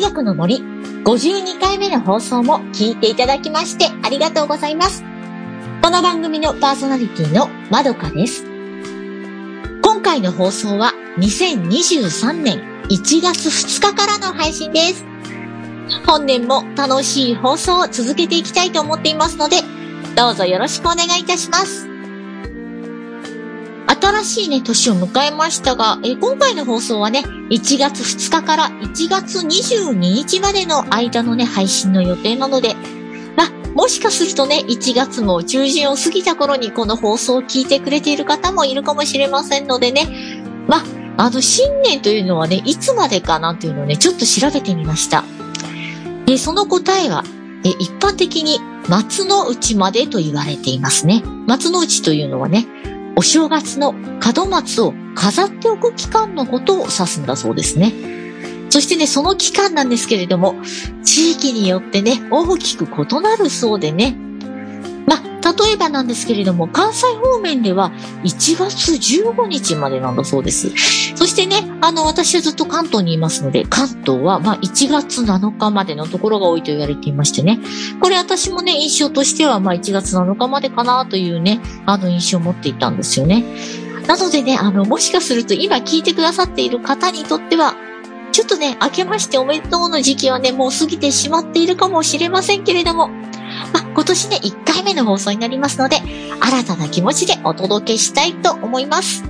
まれ心理学の森52回目の放送も聞いていただきましてありがとうございます。この番組のパーソナリティのまどかです。今回の放送は2023年1月2日からの配信です。本年も楽しい放送を続けていきたいと思っていますので、どうぞよろしくお願いいたします。新しいね、年を迎えましたが、え今回の放送はね、1月2日から1月22日までの間のね、配信の予定なので、まもしかするとね、1月も中旬を過ぎた頃にこの放送を聞いてくれている方もいるかもしれませんのでね、まあの、新年というのはね、いつまでかなというのをね、ちょっと調べてみました。で、その答えは、え一般的に松の内までと言われていますね。松の内というのはね、お正月の門松を飾っておく期間のことを指すんだそうですね。そしてね、その期間なんですけれども、地域によってね、大きく異なるそうでね、例えばなんですけれども、関西方面では1月15日までなんだそうです。そしてね、あの、私はずっと関東にいますので、関東はまあ1月7日までのところが多いと言われていましてね。これ私もね、印象としてはまあ1月7日までかなというね、あの印象を持っていたんですよね。なのでね、あの、もしかすると今聞いてくださっている方にとっては、ちょっとね、明けましておめでとうの時期はね、もう過ぎてしまっているかもしれませんけれども、まあ、今年ね、1回目の放送になりますので、新たな気持ちでお届けしたいと思います。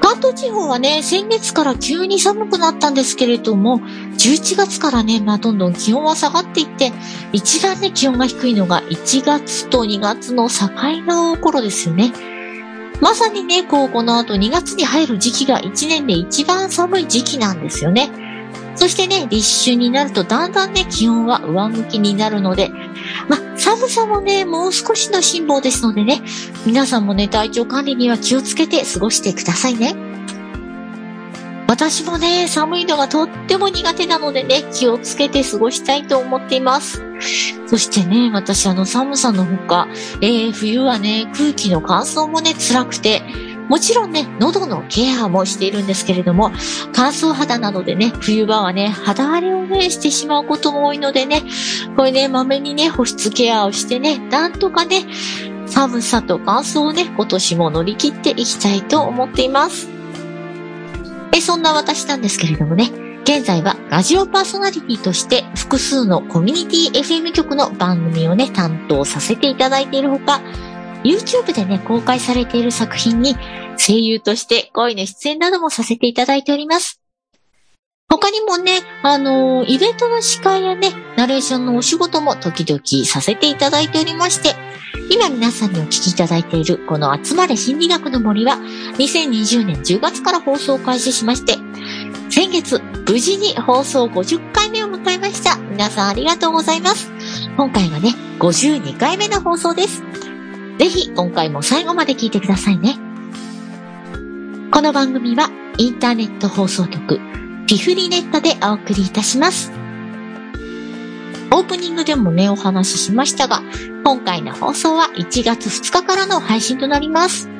関東地方はね、先月から急に寒くなったんですけれども、11月からね、まあ、どんどん気温は下がっていって、一番ね、気温が低いのが1月と2月の境の頃ですよね。まさにね、こう、この後2月に入る時期が1年で一番寒い時期なんですよね。そしてね、立春になるとだんだんね、気温は上向きになるので、ま寒さもね、もう少しの辛抱ですのでね、皆さんもね、体調管理には気をつけて過ごしてくださいね。私もね、寒いのがとっても苦手なのでね、気をつけて過ごしたいと思っています。そしてね、私あの寒さのほか、えー、冬はね、空気の乾燥もね、辛くて、もちろんね、喉のケアもしているんですけれども、乾燥肌なのでね、冬場はね、肌荒れをね、してしまうことも多いのでね、これね、まめにね、保湿ケアをしてね、なんとかね、寒さと乾燥をね、今年も乗り切っていきたいと思っています。え、そんな私なんですけれどもね、現在はラジオパーソナリティとして複数のコミュニティ FM 局の番組をね、担当させていただいているほか、YouTube でね、公開されている作品に声優として声の出演などもさせていただいております。他にもね、あのー、イベントの司会やね、ナレーションのお仕事も時々させていただいておりまして、今皆さんにお聞きいただいているこの集まれ心理学の森は2020年10月から放送を開始しまして、先月無事に放送50回目を迎えました。皆さんありがとうございます。今回はね、52回目の放送です。ぜひ今回も最後まで聞いてくださいね。この番組はインターネット放送局ピフリネットでお送りいたします。オープニングでもね、お話ししましたが、今回の放送は1月2日からの配信となります。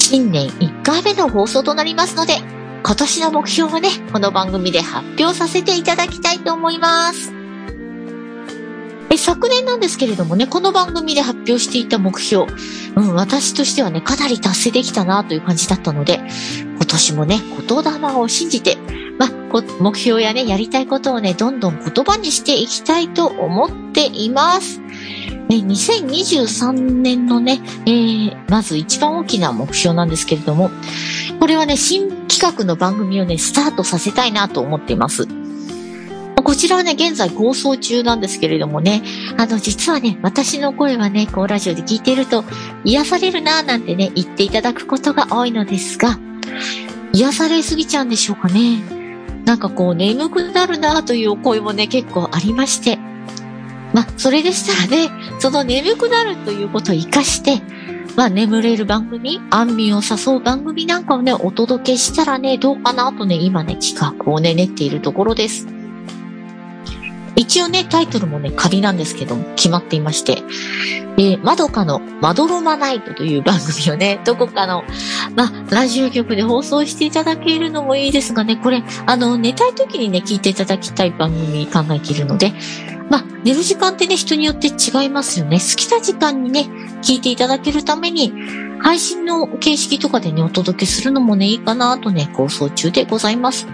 新年1回目の放送となりますので、今年の目標をね、この番組で発表させていただきたいと思います。え、昨年なんですけれどもね、この番組で発表していた目標、うん、私としてはね、かなり達成できたなという感じだったので、今年もね、言霊を信じて、ま目標やね、やりたいことをね、どんどん言葉にしていきたいと思っています。え2023年のね、えー、まず一番大きな目標なんですけれども、これはね、新企画の番組をね、スタートさせたいなと思っています。こちらはね、現在構想中なんですけれどもね、あの、実はね、私の声はね、こうラジオで聞いていると、癒されるなぁなんてね、言っていただくことが多いのですが、癒されすぎちゃうんでしょうかね。なんかこう、眠くなるなぁというお声もね、結構ありまして、まあ、それでしたらね、その眠くなるということを活かして、まあ、眠れる番組、安眠を誘う番組なんかをね、お届けしたらね、どうかなとね、今ね、企画をね、練っているところです。一応ね、タイトルもね、仮なんですけども、決まっていまして、えー、まどかのまどろまナイトという番組をね、どこかの、まラジオ局で放送していただけるのもいいですがね、これ、あの、寝たい時にね、聞いていただきたい番組考えているので、ま、寝る時間ってね、人によって違いますよね。好きな時間にね、聞いていただけるために、配信の形式とかでね、お届けするのもね、いいかなとね、構想中でございます。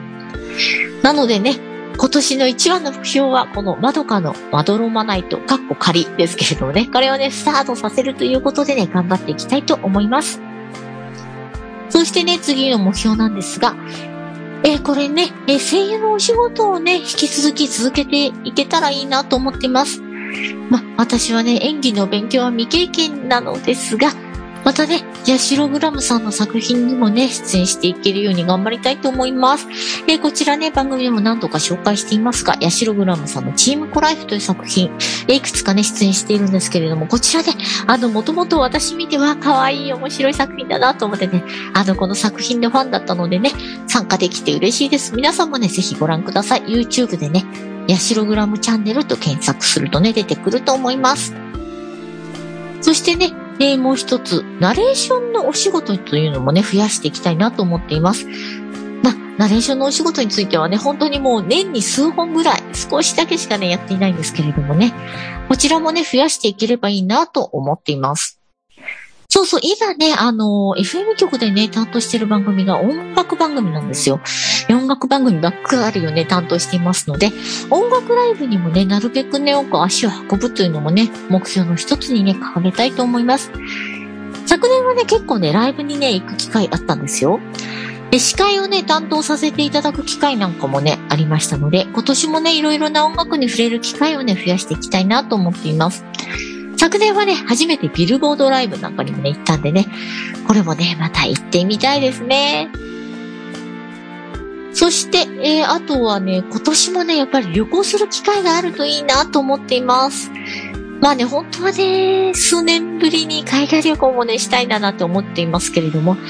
なのでね、今年の一番の目標は、このまどかのまどろまないと、かっこ仮ですけれどもね、これをね、スタートさせるということでね、頑張っていきたいと思います。そしてね、次の目標なんですが、えー、これね、えー、声優のお仕事をね、引き続き続けていけたらいいなと思っています。ま、私はね、演技の勉強は未経験なのですが、またね、ヤシログラムさんの作品にもね、出演していけるように頑張りたいと思います。えー、こちらね、番組でも何度か紹介していますが、ヤシログラムさんのチームコライフという作品、えー、いくつかね、出演しているんですけれども、こちらで、あの、もともと私見ては可愛い面白い作品だなと思ってね、あの、この作品のファンだったのでね、参加できて嬉しいです。皆さんもね、ぜひご覧ください。YouTube でね、ヤシログラムチャンネルと検索するとね、出てくると思います。そしてね、で、もう一つ、ナレーションのお仕事というのもね、増やしていきたいなと思っています。まあ、ナレーションのお仕事についてはね、本当にもう年に数本ぐらい、少しだけしかね、やっていないんですけれどもね、こちらもね、増やしていければいいなと思っています。そうそう、今ね、あの、FM 局でね、担当してる番組が音楽番組なんですよ。音楽番組ばっかりをね、担当していますので、音楽ライブにもね、なるべくね、多く足を運ぶというのもね、目標の一つにね、掲げたいと思います。昨年はね、結構ね、ライブにね、行く機会あったんですよ。で、司会をね、担当させていただく機会なんかもね、ありましたので、今年もね、いろいろな音楽に触れる機会をね、増やしていきたいなと思っています。昨年はね、初めてビルボードライブなんかにもね、行ったんでね、これもね、また行ってみたいですね。そして、えー、あとはね、今年もね、やっぱり旅行する機会があるといいなと思っています。まあね、本当はね、数年ぶりに海外旅行もね、したいんだなって思っていますけれども、ま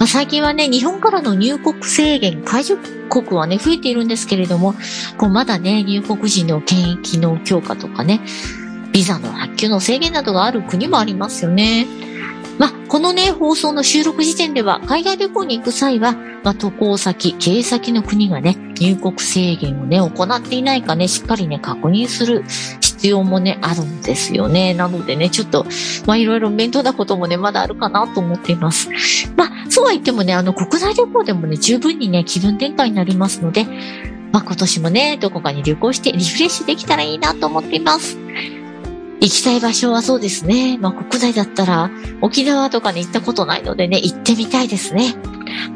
あ最近はね、日本からの入国制限、解除国はね、増えているんですけれども、こうまだね、入国時の検疫の強化とかね、ビザの発給の制限などがある国もありますよね。まあ、このね、放送の収録時点では、海外旅行に行く際は、まあ、渡航先、経営先の国がね、入国制限をね、行っていないかね、しっかりね、確認する必要もね、あるんですよね。なのでね、ちょっと、まあ、いろいろ面倒なこともね、まだあるかなと思っています。まあ、そうは言ってもね、あの、国内旅行でもね、十分にね、気分転換になりますので、まあ、今年もね、どこかに旅行してリフレッシュできたらいいなと思っています。行きたい場所はそうですね。まあ国内だったら沖縄とかに行ったことないのでね、行ってみたいですね。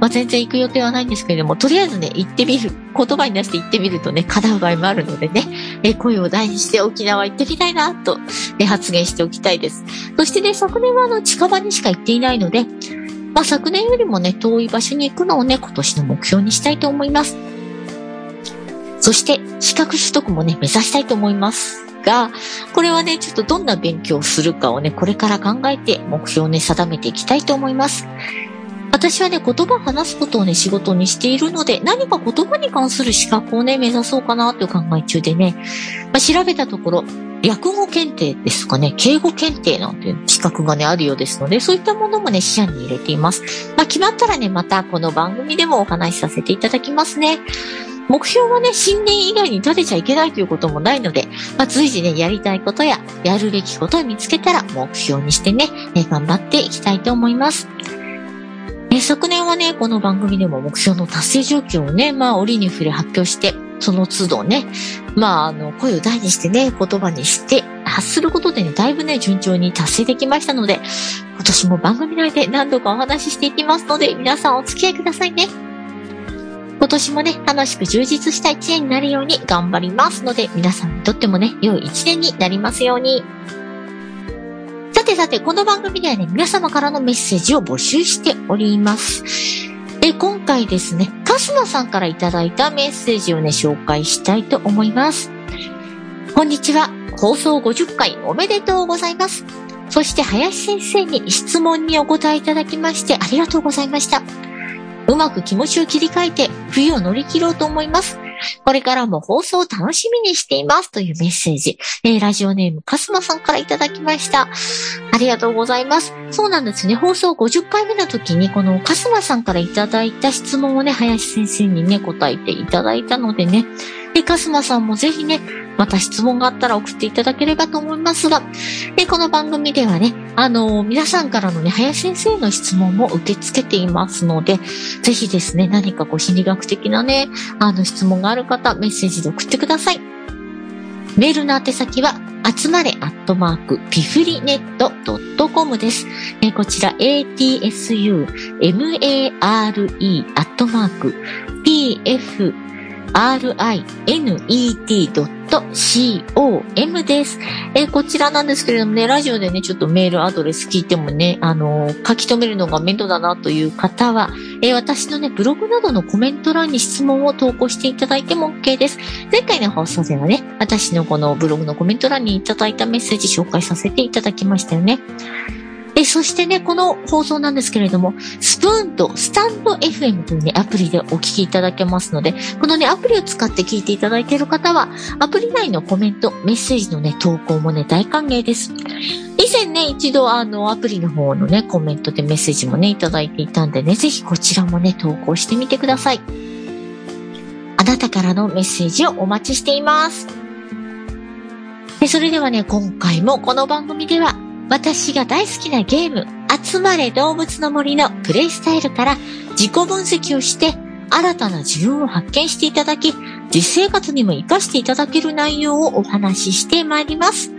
まあ全然行く予定はないんですけれども、とりあえずね、行ってみる。言葉に出して行ってみるとね、叶う場合もあるのでね、え声を大にして沖縄行ってみたいなと、え発言しておきたいです。そしてね、昨年はあの近場にしか行っていないので、まあ昨年よりもね、遠い場所に行くのをね、今年の目標にしたいと思います。そして、資格取得もね、目指したいと思います。が、これはね、ちょっとどんな勉強をするかをね、これから考えて目標をね、定めていきたいと思います。私はね、言葉を話すことをね、仕事にしているので、何か言葉に関する資格をね、目指そうかなという考え中でね、まあ、調べたところ、略語検定ですかね、敬語検定なんていう資格がね、あるようですので、そういったものもね、視野に入れています。まあ、決まったらね、またこの番組でもお話しさせていただきますね。目標はね、新年以外に立てちゃいけないということもないので、まあ、随時ね、やりたいことや、やるべきことを見つけたら目標にしてね、え頑張っていきたいと思います。え昨年はね、この番組でも目標の達成状況をね、まあ、折に触れ発表して、その都度ね、まあ、あの、声を大にしてね、言葉にして、発することでね、だいぶね、順調に達成できましたので、今年も番組内で何度かお話ししていきますので、皆さんお付き合いくださいね。今年もね、楽しく充実した一年になるように頑張りますので、皆さんにとってもね、良い一年になりますように。さてさて、この番組ではね、皆様からのメッセージを募集しております。で、今回ですね、カスナさんからいただいたメッセージをね、紹介したいと思います。こんにちは。放送50回おめでとうございます。そして林先生に質問にお答えいただきましてありがとうございました。うまく気持ちを切り替えて冬を乗り切ろうと思います。これからも放送を楽しみにしていますというメッセージ。えー、ラジオネームかすまさんからいただきました。ありがとうございます。そうなんですね。放送50回目の時に、このかすまさんからいただいた質問をね、林先生にね、答えていただいたのでね、で、かすまさんもぜひね、また質問があったら送っていただければと思いますが、で、この番組ではね、あの、皆さんからのね、林先生の質問も受け付けていますので、ぜひですね、何かこう心理学的なね、あの質問がある方、メッセージで送ってください。メールの宛先は、集まれアットマーク、ピフリネットドットコムです。えこちら、atsu, mare, アットマーク、pf, rinet.com です。えー、こちらなんですけれどもね、ラジオでね、ちょっとメールアドレス聞いてもね、あのー、書き留めるのが面倒だなという方は、えー、私のね、ブログなどのコメント欄に質問を投稿していただいても OK です。前回の放送ではね、私のこのブログのコメント欄にいただいたメッセージ紹介させていただきましたよね。え、そしてね、この放送なんですけれども、スプーンとスタンド FM というね、アプリでお聞きいただけますので、このね、アプリを使って聞いていただいている方は、アプリ内のコメント、メッセージのね、投稿もね、大歓迎です。以前ね、一度あの、アプリの方のね、コメントでメッセージもね、いただいていたんでね、ぜひこちらもね、投稿してみてください。あなたからのメッセージをお待ちしています。でそれではね、今回もこの番組では私が大好きなゲーム、集まれ動物の森のプレイスタイルから自己分析をして新たな自分を発見していただき、実生活にも活かしていただける内容をお話ししてまいります。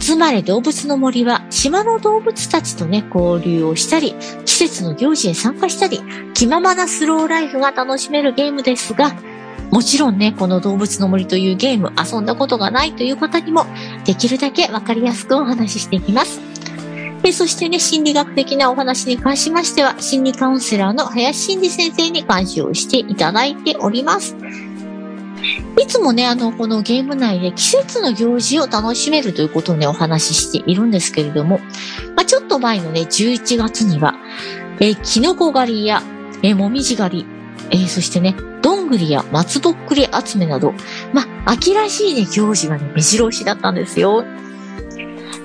集まれ動物の森は島の動物たちとね、交流をしたり、季節の行事へ参加したり、気ままなスローライフが楽しめるゲームですが、もちろんね、この動物の森というゲーム遊んだことがないという方にも、できるだけわかりやすくお話ししていきます。でそしてね、心理学的なお話に関しましては、心理カウンセラーの林真二先生に監修をしていただいております。いつもね、あの、このゲーム内で季節の行事を楽しめるということをね、お話ししているんですけれども、まあ、ちょっと前のね、11月には、えー、キノコ狩りや、えー、もみじ狩り、えー、そしてね、どんぐりや松ぼっくり集めなど、まあ秋らしいね、行事がね、目白押しだったんですよ。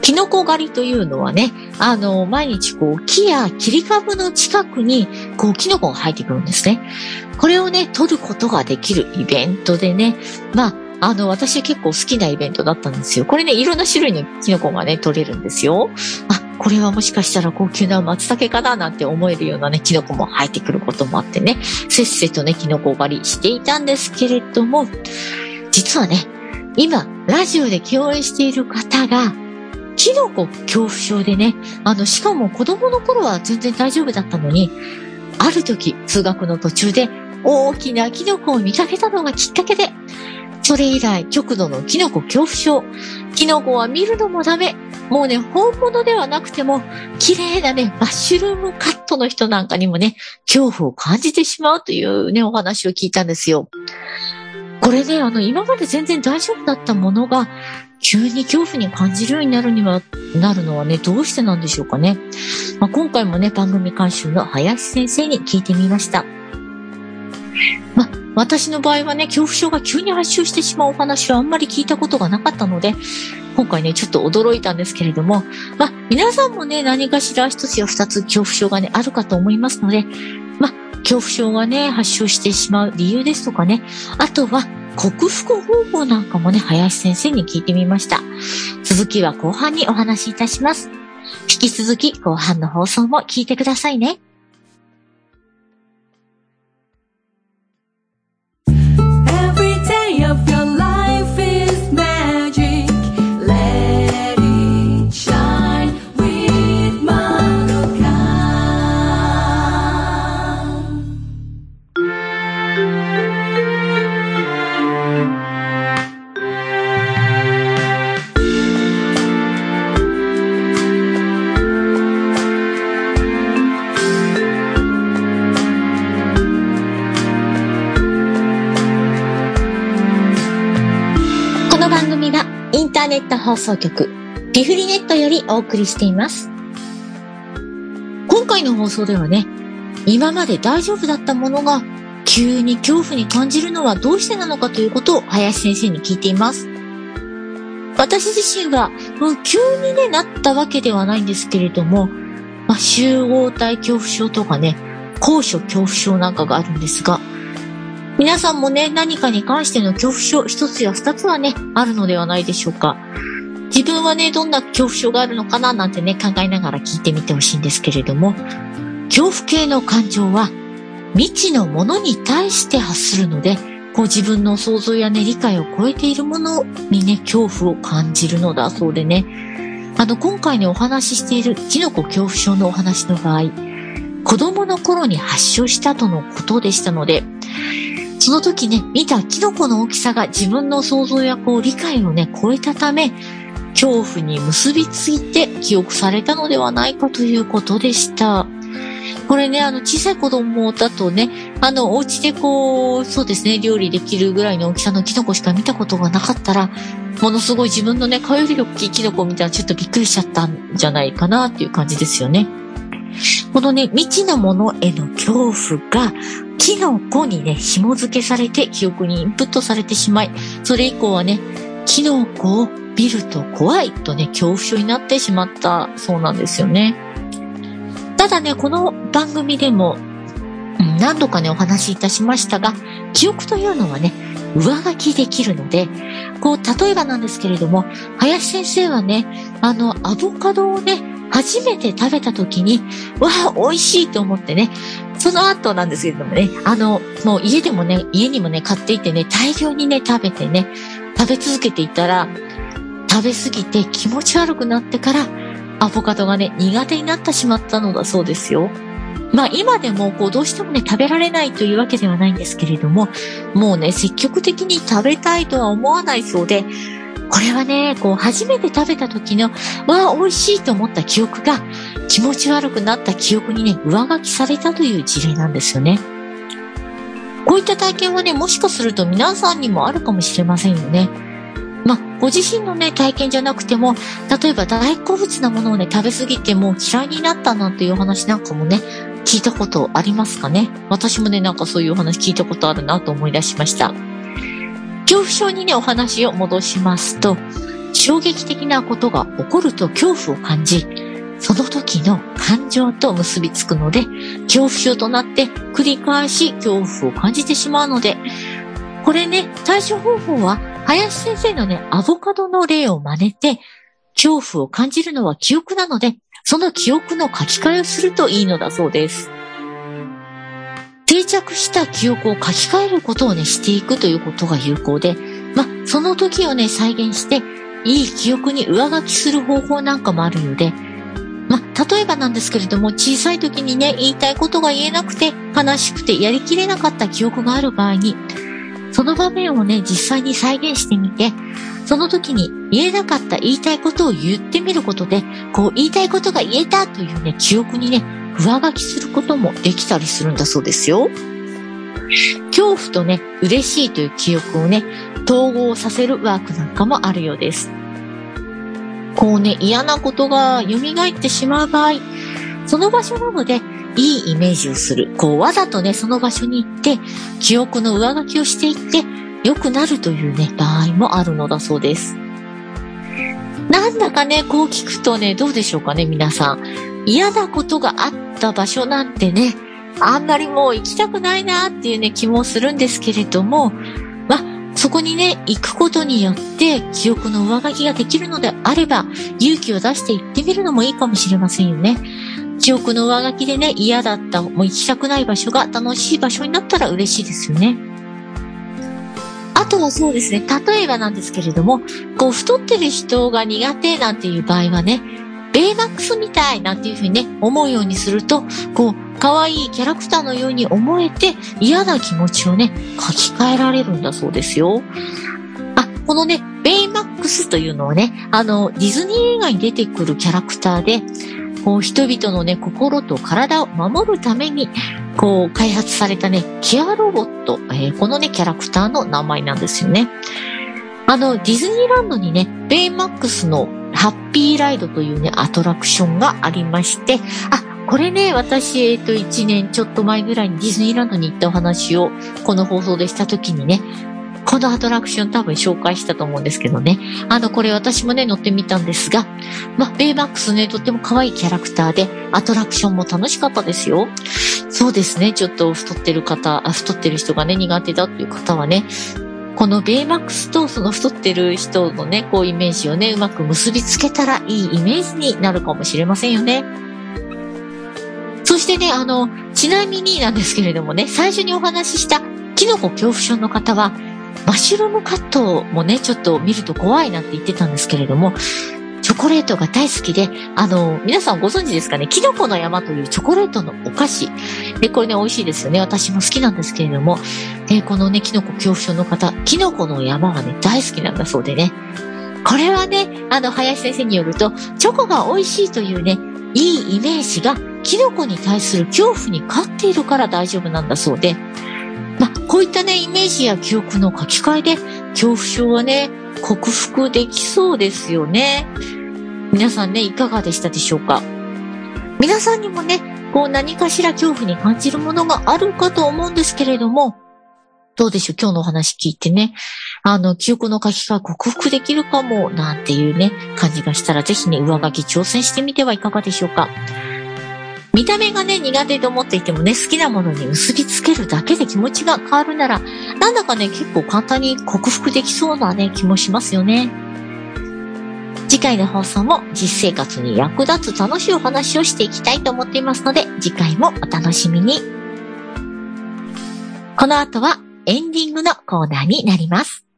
キノコ狩りというのはね、あの、毎日こう、木や切り株の近くに、こう、キノコが生えてくるんですね。これをね、取ることができるイベントでね、まあ、あの、私は結構好きなイベントだったんですよ。これね、いろんな種類のキノコがね、取れるんですよ。あ、これはもしかしたら高級な松茸かななんて思えるようなね、キノコも生えてくることもあってね、せっせとね、キノコ狩りしていたんですけれども、実はね、今、ラジオで共演している方が、キノコ恐怖症でね、あの、しかも子供の頃は全然大丈夫だったのに、ある時、通学の途中で大きなキノコを見かけたのがきっかけで、それ以来、極度のキノコ恐怖症。キノコは見るのもダメ。もうね、本物ではなくても、綺麗なね、マッシュルームカットの人なんかにもね、恐怖を感じてしまうというね、お話を聞いたんですよ。これね、あの、今まで全然大丈夫だったものが、急に恐怖に感じるようになるには、なるのはね、どうしてなんでしょうかね。まあ、今回もね、番組監修の林先生に聞いてみました。まあ、私の場合はね、恐怖症が急に発症してしまうお話はあんまり聞いたことがなかったので、今回ね、ちょっと驚いたんですけれども、まあ、皆さんもね、何かしら一つや二つ恐怖症がね、あるかと思いますので、まあ、恐怖症がね、発症してしまう理由ですとかね、あとは、克服方法なんかもね、林先生に聞いてみました。続きは後半にお話しいたします。引き続き後半の放送も聞いてくださいね。ネット放送局、ピフリネットよりお送りしています。今回の放送ではね、今まで大丈夫だったものが急に恐怖に感じるのはどうしてなのかということを林先生に聞いています。私自身は、もう急にね、なったわけではないんですけれども、まあ、集合体恐怖症とかね、高所恐怖症なんかがあるんですが、皆さんもね、何かに関しての恐怖症一つや二つはね、あるのではないでしょうか。自分はね、どんな恐怖症があるのかななんてね、考えながら聞いてみてほしいんですけれども、恐怖系の感情は未知のものに対して発するので、こう自分の想像やね、理解を超えているものにね、恐怖を感じるのだそうでね。あの、今回ね、お話ししているキノコ恐怖症のお話の場合、子供の頃に発症したとのことでしたので、その時ね、見たキノコの大きさが自分の想像やこう理解をね、超えたため、恐怖に結びついて記憶されたのではないかということでした。これね、あの、小さい子供だとね、あの、お家でこう、そうですね、料理できるぐらいの大きさのキノコしか見たことがなかったら、ものすごい自分のね、顔より大きいキノコを見たらちょっとびっくりしちゃったんじゃないかなっていう感じですよね。このね、未知のものへの恐怖が、キノコにね、紐付けされて記憶にインプットされてしまい、それ以降はね、キノコを見ると怖いとね、恐怖症になってしまったそうなんですよね。ただね、この番組でも、何度かね、お話しいたしましたが、記憶というのはね、上書きできるので、こう、例えばなんですけれども、林先生はね、あの、アボカドをね、初めて食べた時に、わあ、美味しいと思ってね、その後なんですけれどもね、あの、もう家でもね、家にもね、買っていてね、大量にね、食べてね、食べ続けていたら、食べ過ぎて気持ち悪くなってから、アボカドがね、苦手になってしまったのだそうですよ。まあ今でもこうどうしてもね食べられないというわけではないんですけれども、もうね積極的に食べたいとは思わないそうで、これはね、こう初めて食べた時の、わあ美味しいと思った記憶が気持ち悪くなった記憶にね、上書きされたという事例なんですよね。こういった体験はね、もしかすると皆さんにもあるかもしれませんよね。まあ、ご自身のね、体験じゃなくても、例えば大好物なものをね、食べ過ぎても嫌いになったなんていう話なんかもね、聞いたことありますかね？私もね、なんかそういうお話聞いたことあるなと思い出しました。恐怖症にね、お話を戻しますと、衝撃的なことが起こると恐怖を感じ、その時の感情と結びつくので、恐怖症となって繰り返し恐怖を感じてしまうので、これね、対処方法は林先生のね、アボカドの例を真似て、恐怖を感じるのは記憶なので、その記憶の書き換えをするといいのだそうです。定着した記憶を書き換えることをね、していくということが有効で、まその時をね、再現して、いい記憶に上書きする方法なんかもあるので、ま例えばなんですけれども、小さい時にね、言いたいことが言えなくて、悲しくてやりきれなかった記憶がある場合に、その場面をね、実際に再現してみて、その時に言えなかった言いたいことを言ってみることで、こう言いたいことが言えたというね、記憶にね、上書きすることもできたりするんだそうですよ。恐怖とね、嬉しいという記憶をね、統合させるワークなんかもあるようです。こうね、嫌なことが蘇ってしまう場合、その場所なので、いいイメージをする。こう、わざとね、その場所に行って、記憶の上書きをしていって、良くなるというね、場合もあるのだそうです。なんだかね、こう聞くとね、どうでしょうかね、皆さん。嫌なことがあった場所なんてね、あんまりもう行きたくないなっていうね、気もするんですけれども、まあ、そこにね、行くことによって記憶の上書きができるのであれば、勇気を出して行ってみるのもいいかもしれませんよね。記憶の上書きでね、嫌だった、もう行きたくない場所が楽しい場所になったら嬉しいですよね。あとはそうですね、例えばなんですけれども、こう太ってる人が苦手なんていう場合はね、ベイマックスみたいなんていうふうにね、思うようにすると、こう、可愛いキャラクターのように思えて嫌な気持ちをね、書き換えられるんだそうですよ。あ、このね、ベイマックスというのはね、あの、ディズニー映画に出てくるキャラクターで、こう人々のね、心と体を守るために、こう開発されたね、ケアロボット、えー、このね、キャラクターの名前なんですよね。あの、ディズニーランドにね、ベイマックスのハッピーライドというね、アトラクションがありまして、あ、これね、私、えっと、1年ちょっと前ぐらいにディズニーランドに行ったお話を、この放送でした時にね、このアトラクション多分紹介したと思うんですけどね。あの、これ私もね、乗ってみたんですが、まベイマックスね、とっても可愛いキャラクターで、アトラクションも楽しかったですよ。そうですね、ちょっと太ってる方、太ってる人がね、苦手だっていう方はね、このベイマックスとその太ってる人のね、こうイメージをね、うまく結びつけたらいいイメージになるかもしれませんよね。そしてね、あの、ちなみになんですけれどもね、最初にお話ししたキノコ恐怖症の方は、マッシュルームカットもね、ちょっと見ると怖いなって言ってたんですけれども、コレートが大好きで、あの、皆さんご存知ですかね、キノコの山というチョコレートのお菓子。で、これね、美味しいですよね。私も好きなんですけれども、えこのね、キノコ恐怖症の方、キノコの山がね、大好きなんだそうでね。これはね、あの、林先生によると、チョコが美味しいというね、いいイメージが、キノコに対する恐怖に勝っているから大丈夫なんだそうで、まあ、こういったね、イメージや記憶の書き換えで、恐怖症はね、克服できそうですよね。皆さんね、いかがでしたでしょうか？皆さんにもね、こう何かしら恐怖に感じるものがあるかと思うんですけれども、どうでしょう？今日のお話聞いてね。あの、記憶の書き換え克服できるかも、なんていうね、感じがしたら、ぜひね、上書き挑戦してみてはいかがでしょうか？見た目がね、苦手と思っていてもね、好きなものに結びつけるだけで気持ちが変わるなら、なんだかね、結構簡単に克服できそうなね、気もしますよね。次回の放送も実生活に役立つ楽しいお話をしていきたいと思っていますので、次回もお楽しみに。この後はエンディングのコーナーになります。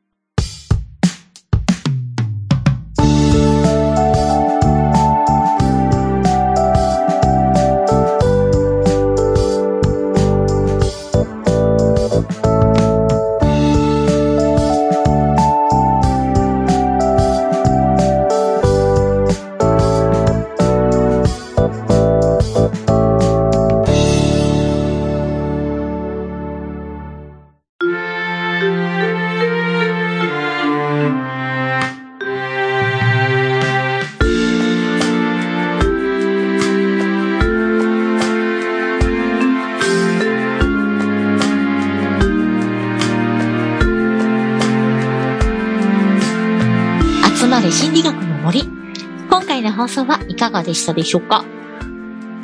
でしたでしょうか？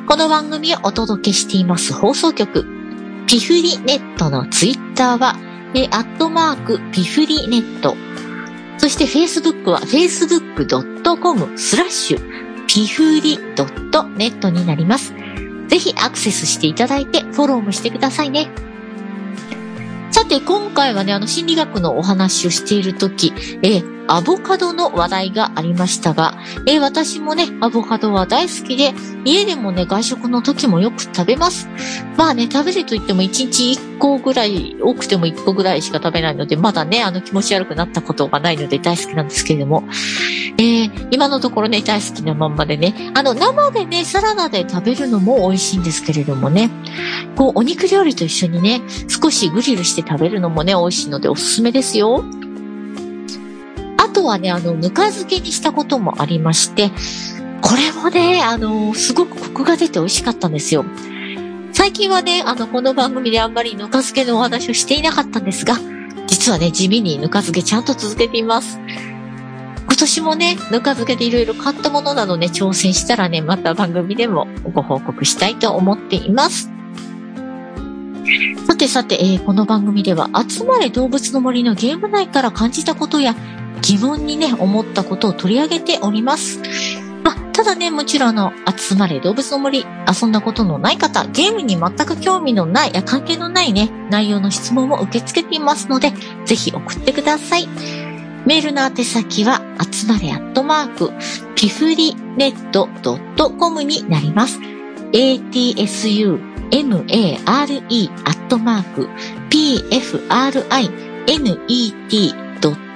この番組をお届けしています放送局、ピフリネットのツイッターは、え、アットマーク、ピフリネット。そして Facebook は facebook.com スラッシュ、ピフリドットネットになります。ぜひアクセスしていただいてフォローもしてくださいね。さて、今回はね、あの、心理学のお話をしているとき、え、アボカドの話題がありましたが、えー、私もね、アボカドは大好きで、家でもね、外食の時もよく食べます。まあね、食べると言っても1日1個ぐらい、多くても1個ぐらいしか食べないので、まだね、あの気持ち悪くなったことがないので大好きなんですけれども、えー、今のところね、大好きなまんまでね、あの、生でね、サラダで食べるのも美味しいんですけれどもね、こう、お肉料理と一緒にね、少しグリルして食べるのもね、美味しいのでおすすめですよ。はね、あの、ぬか漬けにしたこともありまして、これもね、あの、すごくコクが出て美味しかったんですよ。最近はね、あの、この番組であんまりぬか漬けのお話をしていなかったんですが、実はね、地味にぬか漬けちゃんと続けています。今年もね、ぬか漬けでいろいろ買ったものなどね、挑戦したらね、また番組でもご報告したいと思っています。さてさて、えー、この番組では、集まれ動物の森のゲーム内から感じたことや、疑問にね、思ったことを取り上げております。まあ、ただね、もちろんあの、集まれ動物の森、遊んだことのない方、ゲームに全く興味のない、や関係のないね、内容の質問も受け付けていますので、ぜひ送ってください。メールの宛先は、集まれアットマーク、ピフリネットドットコムになります。atsu mare アットマーク pfrinet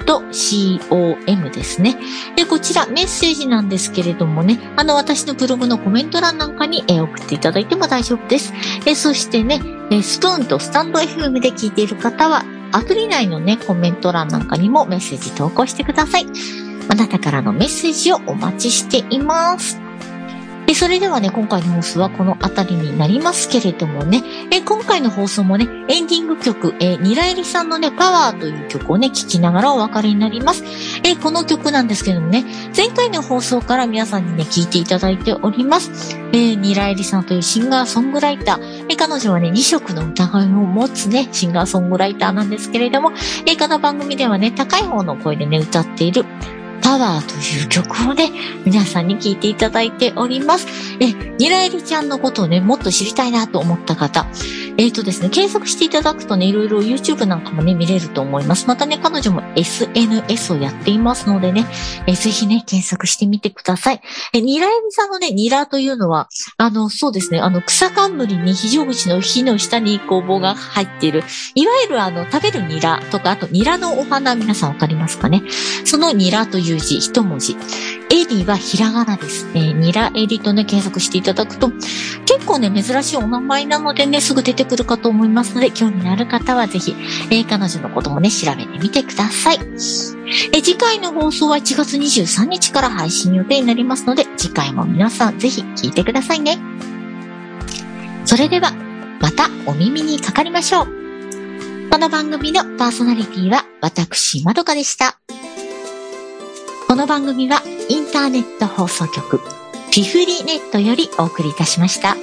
.com ですね。で、こちらメッセージなんですけれどもね、あの、私のブログのコメント欄なんかに、え送っていただいても大丈夫です。えそしてね、えスプーンとスタンド FM で聞いている方は、アプリ内のね、コメント欄なんかにもメッセージ投稿してください。あなたからのメッセージをお待ちしています。えそれではね、今回の放送はこの辺りになりますけれどもね、え今回の放送もね、エンディング曲、えニラエリさんのね、パワーという曲をね、聴きながらお分かりになります。えこの曲なんですけどもね、前回の放送から皆さんにね、聴いていただいております。えニラエリさんというシンガーソングライター、え彼女はね、2色の歌声を持つね、シンガーソングライターなんですけれども、えこの番組ではね、高い方の声でね、歌っている、パワーという曲をね、皆さんに聴いていただいております。え、ニラエリちゃんのことをね、もっと知りたいなと思った方、えっ、ー、とですね、検索していただくとね、いろいろ YouTube なんかもね、見れると思います。またね、彼女も SNS をやっていますのでね、えー、ぜひね、検索してみてください。え、ニラエビさんのね、ニラというのは、あの、そうですね、あの、草冠に非常口の火の下に工房が入っている、いわゆるあの、食べるニラとか、あとニラのお花、皆さんわかりますかね？そのニラという字、一文字。エリはひらがなです。えー、ニラエリとね、検索していただくと、結構ね、珍しいお名前なのでね、すぐ出てくるかと思いますので、興味のある方はぜひ、えー、彼女のこともね、調べてみてください。え、次回の放送は1月23日から配信予定になりますので、次回も皆さんぜひ聞いてくださいね。それでは、またお耳にかかりましょう。この番組のパーソナリティは私、まどかでした。この番組はインターネット放送局、ピフリネットよりお送りいたしました。